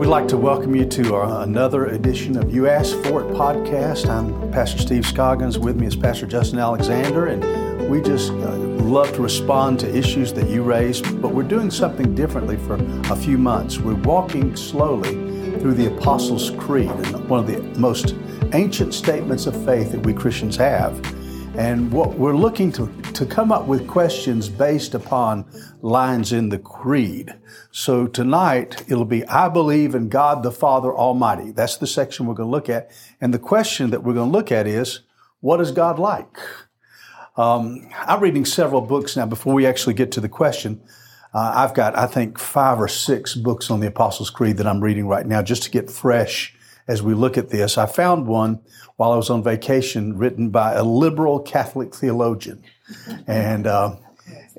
we'd like to welcome you to our, another edition of You Asked For It podcast. I'm Pastor Steve Scoggins. With me is Pastor Justin Alexander, and we just uh, love to respond to issues that you raise, but we're doing something differently for a few months. We're walking slowly through the Apostles' Creed, one of the most ancient statements of faith that we Christians have. And what we're looking to, to come up with questions based upon lines in the creed. So tonight it'll be, I believe in God the Father Almighty. That's the section we're going to look at. And the question that we're going to look at is, what is God like? Um, I'm reading several books now before we actually get to the question. Uh, I've got, I think, five or six books on the Apostles' Creed that I'm reading right now just to get fresh as we look at this. I found one while I was on vacation written by a liberal Catholic theologian. And, uh,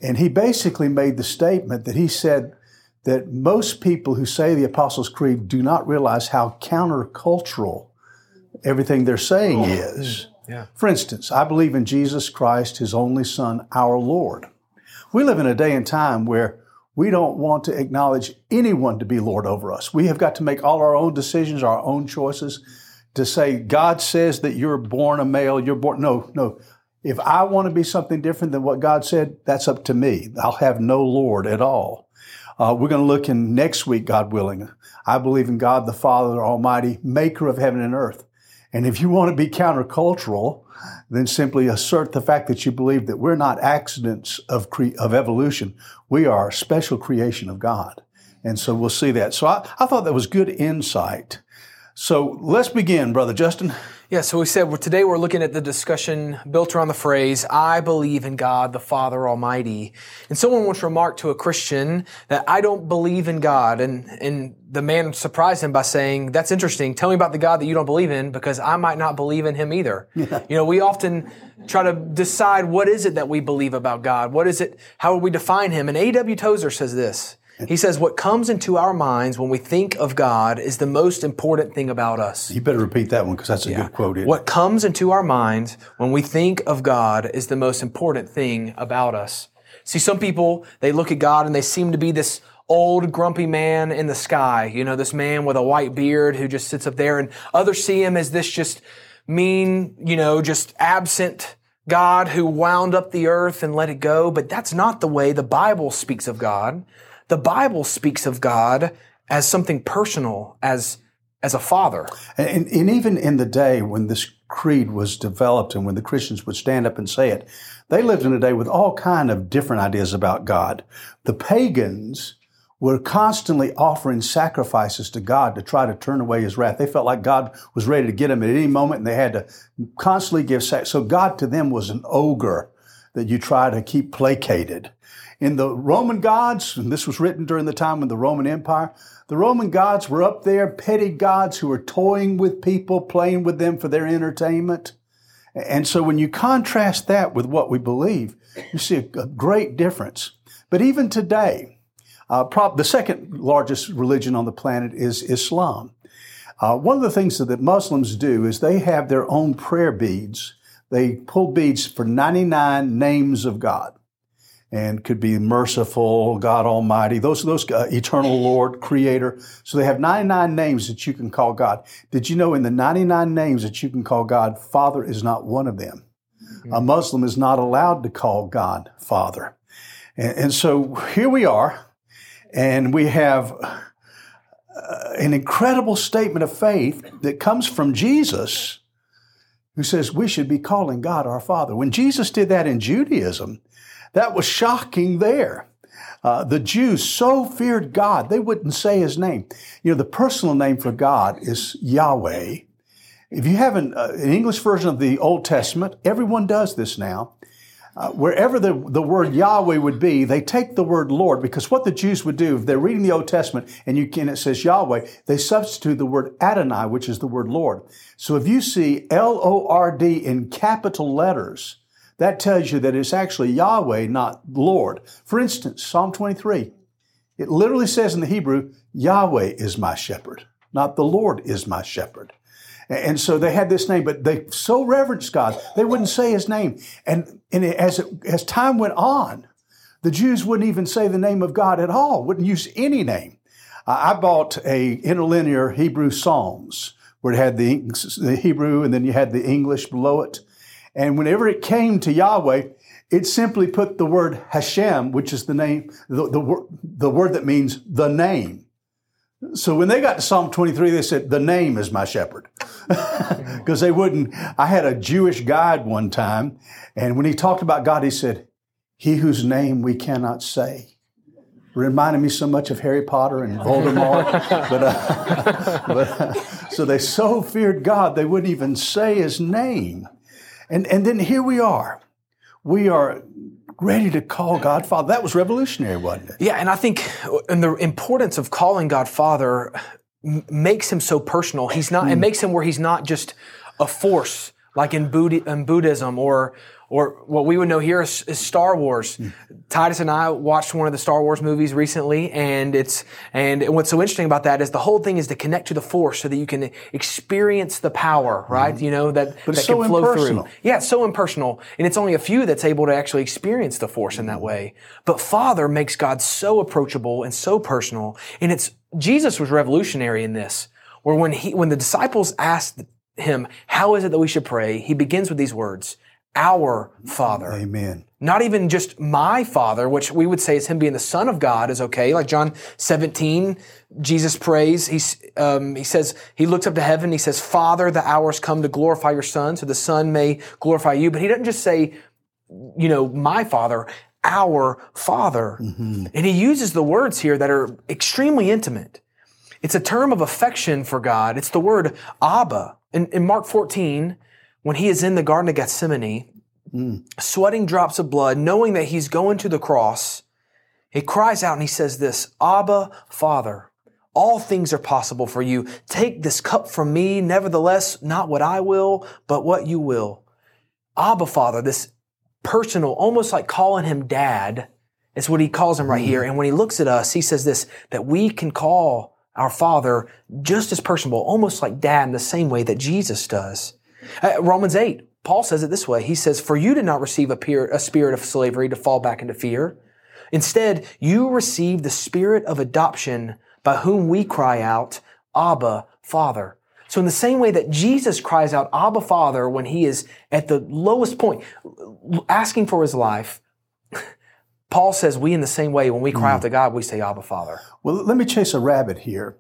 and he basically made the statement that he said that most people who say the Apostles' Creed do not realize how countercultural everything they're saying oh. is. Yeah. For instance, I believe in Jesus Christ, his only Son, our Lord. We live in a day and time where we don't want to acknowledge anyone to be Lord over us. We have got to make all our own decisions, our own choices to say, God says that you're born a male, you're born. No, no. If I want to be something different than what God said, that's up to me. I'll have no Lord at all. Uh, we're going to look in next week, God willing. I believe in God the Father Almighty, maker of heaven and earth. And if you want to be countercultural, then simply assert the fact that you believe that we're not accidents of, cre- of evolution. We are a special creation of God. And so we'll see that. So I, I thought that was good insight. So let's begin, Brother Justin. Yeah, so we said well, today we're looking at the discussion built around the phrase, I believe in God the Father Almighty. And someone once remarked to a Christian that I don't believe in God. And, and the man surprised him by saying, That's interesting. Tell me about the God that you don't believe in because I might not believe in him either. Yeah. You know, we often try to decide what is it that we believe about God? What is it? How would we define him? And A.W. Tozer says this. He says, What comes into our minds when we think of God is the most important thing about us. You better repeat that one because that's a yeah. good quote. What comes into our minds when we think of God is the most important thing about us. See, some people, they look at God and they seem to be this old grumpy man in the sky, you know, this man with a white beard who just sits up there, and others see him as this just mean, you know, just absent God who wound up the earth and let it go. But that's not the way the Bible speaks of God. The Bible speaks of God as something personal, as as a father. And, and, even in the day when this creed was developed and when the Christians would stand up and say it, they lived in a day with all kind of different ideas about God. The pagans were constantly offering sacrifices to God to try to turn away his wrath. They felt like God was ready to get them at any moment and they had to constantly give sac- so God to them was an ogre that you try to keep placated. In the Roman gods, and this was written during the time of the Roman Empire, the Roman gods were up there, petty gods who were toying with people, playing with them for their entertainment. And so when you contrast that with what we believe, you see a great difference. But even today, uh, prob- the second largest religion on the planet is Islam. Uh, one of the things that Muslims do is they have their own prayer beads. They pull beads for 99 names of God and could be merciful, God Almighty, those, those uh, eternal Lord, Creator. So they have 99 names that you can call God. Did you know in the 99 names that you can call God, Father is not one of them? Mm-hmm. A Muslim is not allowed to call God Father. And, and so here we are, and we have uh, an incredible statement of faith that comes from Jesus who says we should be calling God our Father. When Jesus did that in Judaism, that was shocking there. Uh, the Jews so feared God, they wouldn't say his name. You know, the personal name for God is Yahweh. If you have an, uh, an English version of the Old Testament, everyone does this now. Uh, wherever the, the word Yahweh would be, they take the word Lord because what the Jews would do if they're reading the Old Testament and you can, it says Yahweh, they substitute the word Adonai, which is the word Lord. So if you see L-O-R-D in capital letters, that tells you that it's actually Yahweh, not Lord. For instance, Psalm 23, it literally says in the Hebrew, Yahweh is my shepherd, not the Lord is my shepherd. And so they had this name, but they so reverenced God, they wouldn't say his name. And, and as, it, as time went on, the Jews wouldn't even say the name of God at all, wouldn't use any name. I bought a interlinear Hebrew Psalms where it had the, the Hebrew and then you had the English below it. And whenever it came to Yahweh, it simply put the word Hashem, which is the name, the, the, the word that means the name. So when they got to Psalm 23, they said, the name is my shepherd. Because they wouldn't. I had a Jewish guide one time, and when he talked about God, he said, he whose name we cannot say. Reminded me so much of Harry Potter and Voldemort. but, uh, but uh, so they so feared God, they wouldn't even say his name. And, and then here we are. We are ready to call God Father. That was revolutionary, wasn't it? Yeah, and I think and the importance of calling God Father makes him so personal. He's not. It hmm. makes him where he's not just a force like in, Buddhi- in Buddhism or or what we would know here is, is Star Wars. Mm. Titus and I watched one of the Star Wars movies recently, and it's and what's so interesting about that is the whole thing is to connect to the Force so that you can experience the power, right? Mm. You know that but that can so flow impersonal. through. Yeah, it's so impersonal, and it's only a few that's able to actually experience the Force in that hmm. way. But Father makes God so approachable and so personal, and it's Jesus was revolutionary in this. Where when he when the disciples asked him, "How is it that we should pray?" He begins with these words our Father. Amen. Not even just my Father, which we would say is Him being the Son of God is okay. Like John 17, Jesus prays. He's, um, he says, He looks up to heaven. He says, Father, the hour's come to glorify your Son, so the Son may glorify you. But He doesn't just say, you know, my Father, our Father. Mm-hmm. And He uses the words here that are extremely intimate. It's a term of affection for God. It's the word Abba. In, in Mark 14, when he is in the Garden of Gethsemane, mm. sweating drops of blood, knowing that he's going to the cross, he cries out and he says this, Abba, Father, all things are possible for you. Take this cup from me. Nevertheless, not what I will, but what you will. Abba, Father, this personal, almost like calling him dad, is what he calls him right mm. here. And when he looks at us, he says this, that we can call our Father just as personable, almost like dad in the same way that Jesus does. Uh, Romans 8, Paul says it this way. He says, For you did not receive a, peer, a spirit of slavery to fall back into fear. Instead, you received the spirit of adoption by whom we cry out, Abba, Father. So in the same way that Jesus cries out, Abba, Father, when he is at the lowest point, asking for his life, Paul says we in the same way, when we cry mm. out to God, we say, Abba, Father. Well, let me chase a rabbit here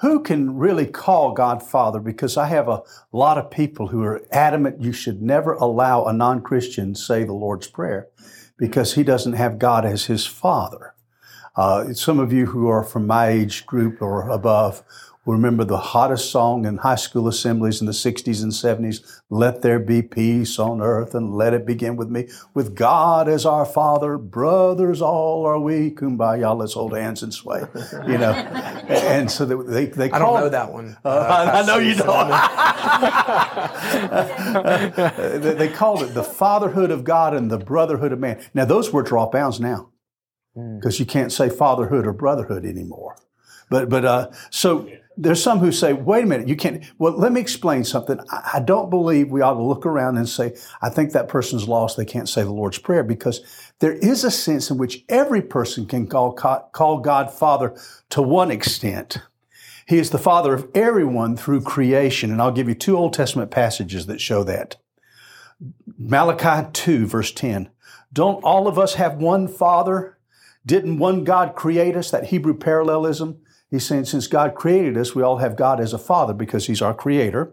who can really call God Father? Because I have a lot of people who are adamant you should never allow a non Christian say the Lord's Prayer because he doesn't have God as his Father. Uh, some of you who are from my age group or above remember the hottest song in high school assemblies in the 60s and 70s let there be peace on earth and let it begin with me. With god as our father brothers all are we kumbaya let's hold hands and sway you know. And so they they i don't know that one. Uh, uh, i know you don't. They, they called it the fatherhood of god and the brotherhood of man. Now those words are off bounds now because hmm. you can't say fatherhood or brotherhood anymore. But but uh, so there's some who say, wait a minute, you can't. Well, let me explain something. I don't believe we ought to look around and say, I think that person's lost. They can't say the Lord's Prayer because there is a sense in which every person can call, call God Father to one extent. He is the Father of everyone through creation. And I'll give you two Old Testament passages that show that. Malachi 2, verse 10. Don't all of us have one Father? Didn't one God create us? That Hebrew parallelism. He's saying since God created us, we all have God as a father because he's our creator.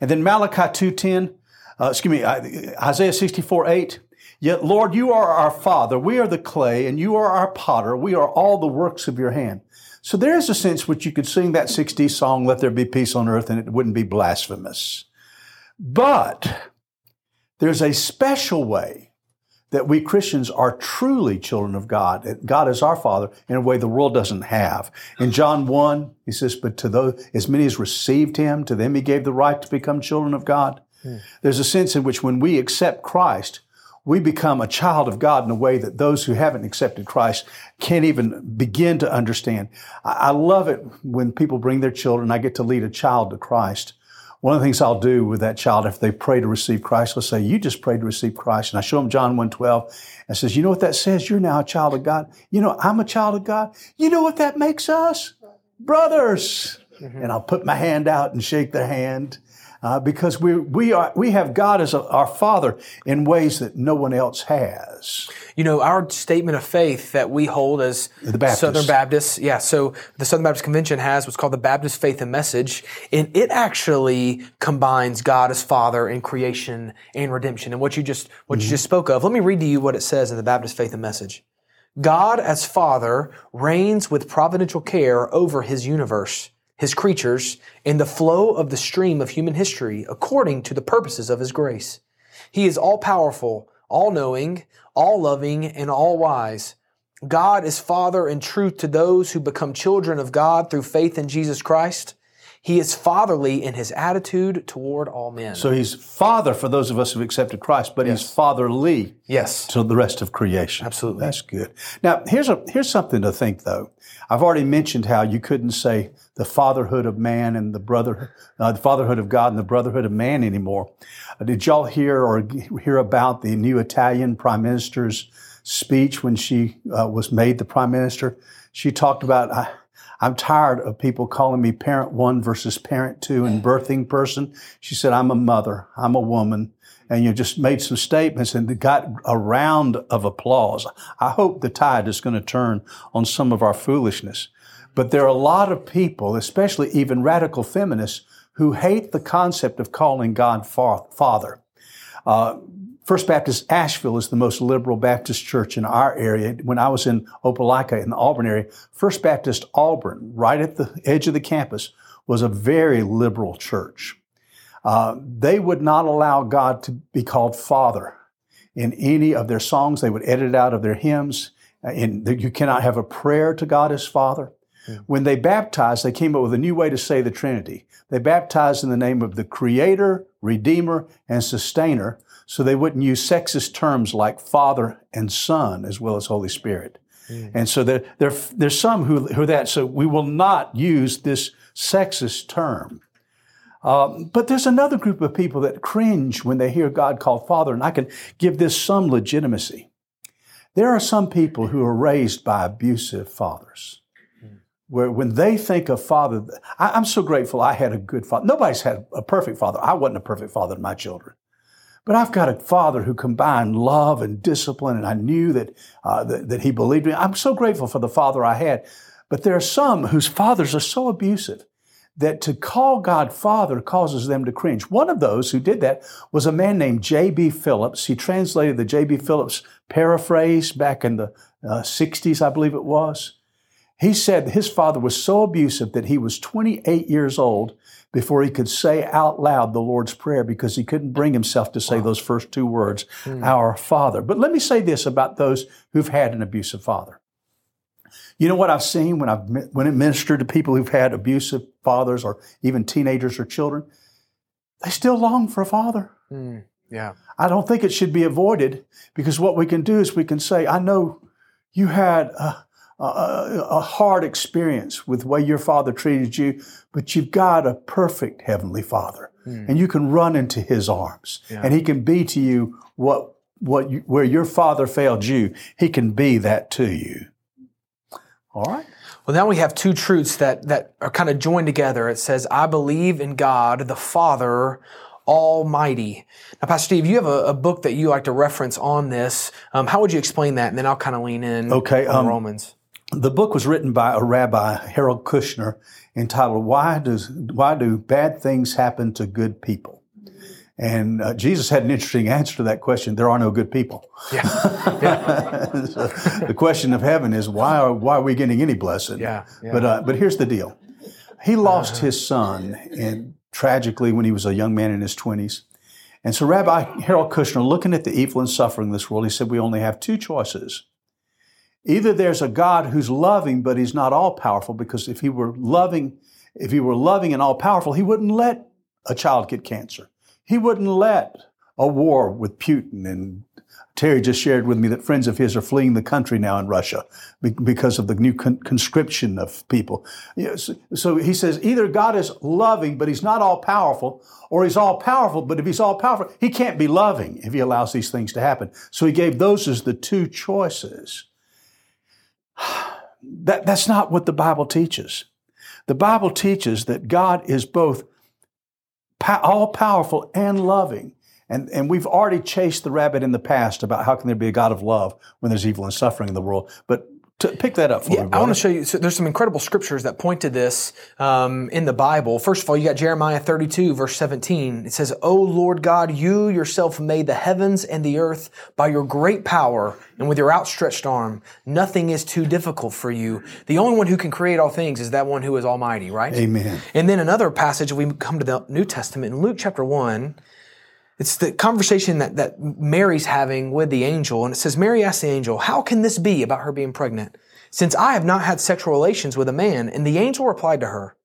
And then Malachi 2.10, uh, excuse me, Isaiah 64, 8. Yet, Lord, you are our father. We are the clay and you are our potter. We are all the works of your hand. So there is a sense which you could sing that 60s song, Let There Be Peace on Earth, and it wouldn't be blasphemous. But there's a special way that we Christians are truly children of God. God is our Father in a way the world doesn't have. In John 1, he says, but to those, as many as received him, to them he gave the right to become children of God. Hmm. There's a sense in which when we accept Christ, we become a child of God in a way that those who haven't accepted Christ can't even begin to understand. I love it when people bring their children. I get to lead a child to Christ. One of the things I'll do with that child, if they pray to receive Christ, let's say, you just prayed to receive Christ. And I show them John 1.12 and says, you know what that says? You're now a child of God. You know, I'm a child of God. You know what that makes us? brothers, mm-hmm. and I'll put my hand out and shake their hand. Uh, because we we are we have God as a, our Father in ways that no one else has. You know, our statement of faith that we hold as The Baptists. Southern Baptists, yeah. So the Southern Baptist Convention has what's called the Baptist Faith and Message, and it actually combines God as Father in creation and redemption. And what you just what you just spoke of, let me read to you what it says in the Baptist Faith and Message. God as Father reigns with providential care over His universe, His creatures, in the flow of the stream of human history according to the purposes of His grace. He is all powerful, all knowing, all loving, and all wise. God is Father in truth to those who become children of God through faith in Jesus Christ. He is fatherly in his attitude toward all men. So he's Father for those of us who've accepted Christ, but he's fatherly yes. to the rest of creation. Absolutely. That's good. Now, here's a here's something to think though. I've already mentioned how you couldn't say the fatherhood of man and the brother, uh, the fatherhood of God and the brotherhood of man anymore. Uh, did y'all hear or hear about the new Italian prime minister's speech when she uh, was made the prime minister? She talked about. I'm tired of people calling me parent one versus parent two and birthing person. She said, I'm a mother. I'm a woman. And you just made some statements and got a round of applause. I hope the tide is going to turn on some of our foolishness. But there are a lot of people, especially even radical feminists, who hate the concept of calling God fa- Father. Uh, First Baptist Asheville is the most liberal Baptist church in our area. When I was in Opelika in the Auburn area, First Baptist Auburn, right at the edge of the campus, was a very liberal church. Uh, they would not allow God to be called Father in any of their songs. They would edit it out of their hymns. Uh, In, you cannot have a prayer to God as Father. When they baptized, they came up with a new way to say the Trinity. They baptized in the name of the Creator, Redeemer, and Sustainer, so they wouldn't use sexist terms like Father and Son as well as Holy Spirit. And so there, there, there's some who, who that. So we will not use this sexist term. Um, but there's another group of people that cringe when they hear God called Father, and I can give this some legitimacy. There are some people who are raised by abusive fathers where when they think of father, I, am so grateful I had a good father. Nobody's had a perfect father. I wasn't a perfect father to my children. But I've got a father who combined love and discipline, and I knew that, uh, that, that he believed me. I'm so grateful for the father I had. But there are some whose fathers are so abusive that to call God Father causes them to cringe. One of those who did that was a man named J.B. Phillips. He translated the J.B. Phillips paraphrase back in the uh, 60s, I believe it was. He said his father was so abusive that he was 28 years old before he could say out loud the Lord's Prayer because he couldn't bring himself to say those first two words, Our Father. But let me say this about those who've had an abusive father. You know what I've seen when I've when I ministered to people who've had abusive fathers or even teenagers or children? They still long for a father. Mm, yeah. I don't think it should be avoided because what we can do is we can say, I know you had a, a, a hard experience with the way your father treated you, but you've got a perfect heavenly father and you can run into his arms and he can be to you what, what you, where your father failed you, he can be that to you. All right. Well, now we have two truths that, that are kind of joined together. It says, I believe in God, the Father Almighty. Now, Pastor Steve, you have a, a book that you like to reference on this. Um, how would you explain that? And then I'll kind of lean in Okay, on um, Romans. The book was written by a rabbi, Harold Kushner, entitled "Why Does Why Do Bad Things Happen to Good People?" And uh, Jesus had an interesting answer to that question. There are no good people. Yeah. So the question of heaven is why are why are we getting any blessing? Yeah, yeah. But uh, but here's the deal. He lost his son and tragically when he was a young man in his twenties. And so Rabbi Harold Kushner, looking at the evil and suffering of this world, he said we only have two choices. Either there's a God who's loving, but he's not all powerful, because if he were loving, if he were loving and all powerful, he wouldn't let a child get cancer. He wouldn't let a war with Putin. And Terry just shared with me that friends of his are fleeing the country now in Russia because of the new con- conscription of people. So he says either God is loving, but he's not all powerful, or he's all powerful, but if he's all powerful, he can't be loving if he allows these things to happen. So he gave those as the two choices. That, that's not what the Bible teaches. The Bible teaches that God is both all powerful and loving. And, and we've already chased the rabbit in the past about how can there be a God of love when there's evil and suffering in the world. But pick that up for yeah, me. I want to show you. So there's some incredible scriptures that point to this um, in the Bible. First of all, you got Jeremiah 32, verse 17. It says, "O Lord God, you yourself made the heavens and the earth by your great power and with your outstretched arm. Nothing is too difficult for you. The only one who can create all things is that one who is Almighty." Right? Amen. And then another passage. We come to the New Testament in Luke chapter one. It's the conversation that, that Mary's having with the angel. And it says, Mary asked the angel, How can this be about her being pregnant? Since I have not had sexual relations with a man. And the angel replied to her,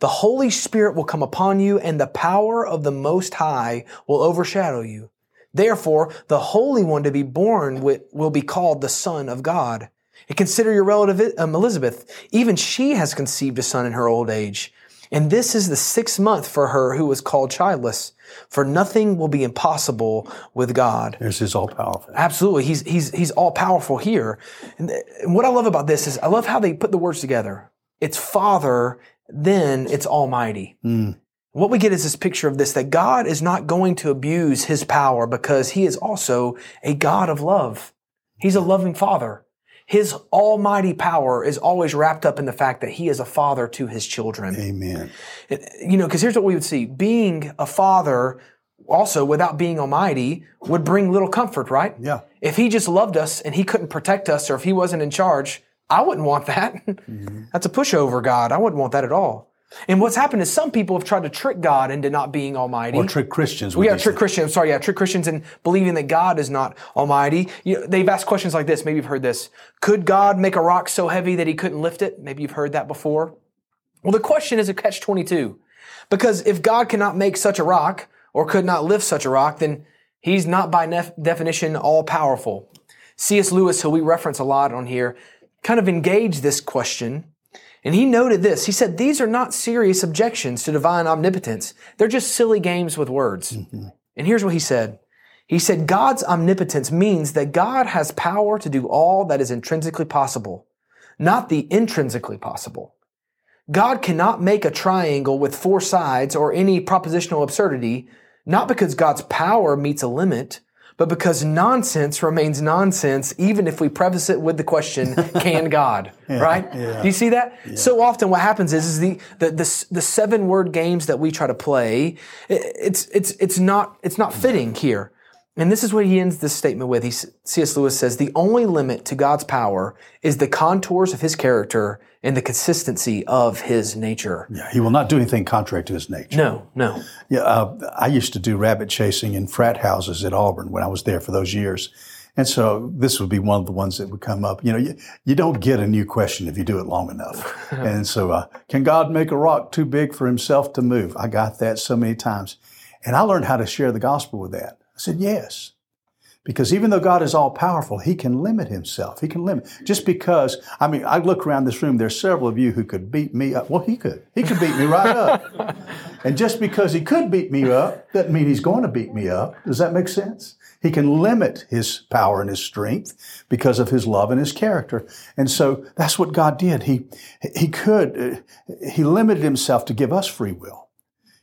The Holy Spirit will come upon you, and the power of the Most High will overshadow you. Therefore, the Holy One to be born will be called the Son of God. And consider your relative um, Elizabeth. Even she has conceived a son in her old age. And this is the sixth month for her who was called childless. For nothing will be impossible with God. There's his all powerful. Absolutely. He's, he's, he's all powerful here. And what I love about this is I love how they put the words together. It's Father, then it's Almighty. Mm. What we get is this picture of this that God is not going to abuse his power because he is also a God of love. He's a loving Father. His almighty power is always wrapped up in the fact that he is a father to his children. Amen. You know, because here's what we would see being a father also without being almighty would bring little comfort, right? Yeah. If he just loved us and he couldn't protect us or if he wasn't in charge, I wouldn't want that. Mm-hmm. That's a pushover, God. I wouldn't want that at all. And what's happened is some people have tried to trick God into not being almighty. Or trick Christians. We got trick Christians. I'm Sorry, yeah, trick Christians in believing that God is not almighty. You know, they've asked questions like this. Maybe you've heard this. Could God make a rock so heavy that he couldn't lift it? Maybe you've heard that before. Well, the question is a catch 22. Because if God cannot make such a rock or could not lift such a rock, then he's not by nef- definition all powerful. C.S. Lewis, who we reference a lot on here, kind of engaged this question and he noted this. He said, These are not serious objections to divine omnipotence. They're just silly games with words. Mm-hmm. And here's what he said. He said, God's omnipotence means that God has power to do all that is intrinsically possible, not the intrinsically possible. God cannot make a triangle with four sides or any propositional absurdity, not because God's power meets a limit, but because nonsense remains nonsense, even if we preface it with the question, can God? yeah, right? Yeah. Do you see that? Yeah. So often what happens is, is the, the, the, the, seven word games that we try to play, it's, it's, it's not, it's not fitting here. And this is what he ends this statement with. He, C.S. Lewis says, the only limit to God's power is the contours of his character and the consistency of his nature. Yeah, he will not do anything contrary to his nature. No, no. Yeah, uh, I used to do rabbit chasing in frat houses at Auburn when I was there for those years. And so this would be one of the ones that would come up. You know, you, you don't get a new question if you do it long enough. and so, uh, can God make a rock too big for himself to move? I got that so many times. And I learned how to share the gospel with that. I said, yes. Because even though God is all powerful, He can limit Himself. He can limit. Just because, I mean, I look around this room, there's several of you who could beat me up. Well, He could. He could beat me right up. and just because He could beat me up doesn't mean He's going to beat me up. Does that make sense? He can limit His power and His strength because of His love and His character. And so that's what God did. He, he could, uh, He limited Himself to give us free will.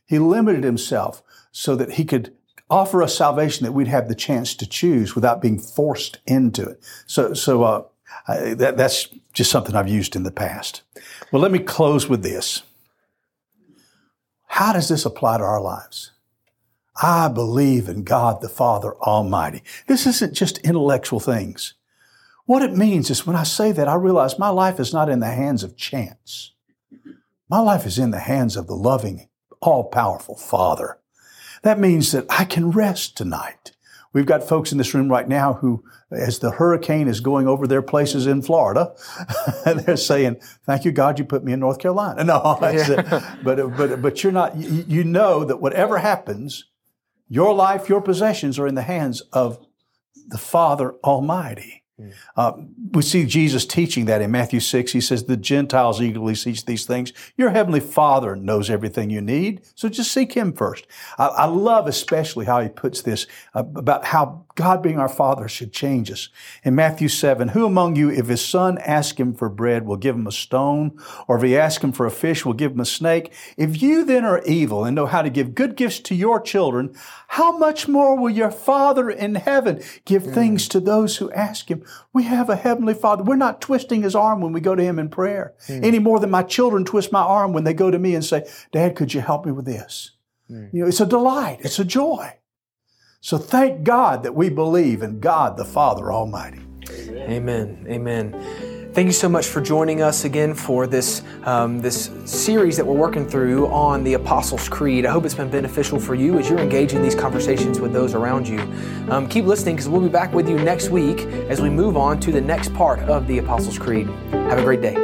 He limited Himself so that He could offer us salvation that we'd have the chance to choose without being forced into it. So, so uh, I, that, that's just something I've used in the past. Well, let me close with this. How does this apply to our lives? I believe in God the Father Almighty. This isn't just intellectual things. What it means is when I say that, I realize my life is not in the hands of chance. My life is in the hands of the loving, all powerful Father. That means that I can rest tonight. We've got folks in this room right now who, as the hurricane is going over their places in Florida, they're saying, "Thank you, God, you put me in North Carolina." No, yeah. but but but you're not. You know that whatever happens, your life, your possessions are in the hands of the Father Almighty. Uh, we see Jesus teaching that in Matthew 6. He says, The Gentiles eagerly seek these things. Your heavenly Father knows everything you need, so just seek Him first. I, I love especially how He puts this uh, about how God being our Father should change us. In Matthew 7, who among you, if his son asks him for bread, will give him a stone? Or if he asks him for a fish, will give him a snake? If you then are evil and know how to give good gifts to your children, how much more will your Father in heaven give mm. things to those who ask him? We have a heavenly Father. We're not twisting his arm when we go to him in prayer mm. any more than my children twist my arm when they go to me and say, Dad, could you help me with this? Mm. You know, it's a delight. It's a joy. So thank God that we believe in God the Father Almighty. Amen. Amen. Thank you so much for joining us again for this um, this series that we're working through on the Apostles' Creed. I hope it's been beneficial for you as you're engaging these conversations with those around you. Um, keep listening because we'll be back with you next week as we move on to the next part of the Apostles' Creed. Have a great day.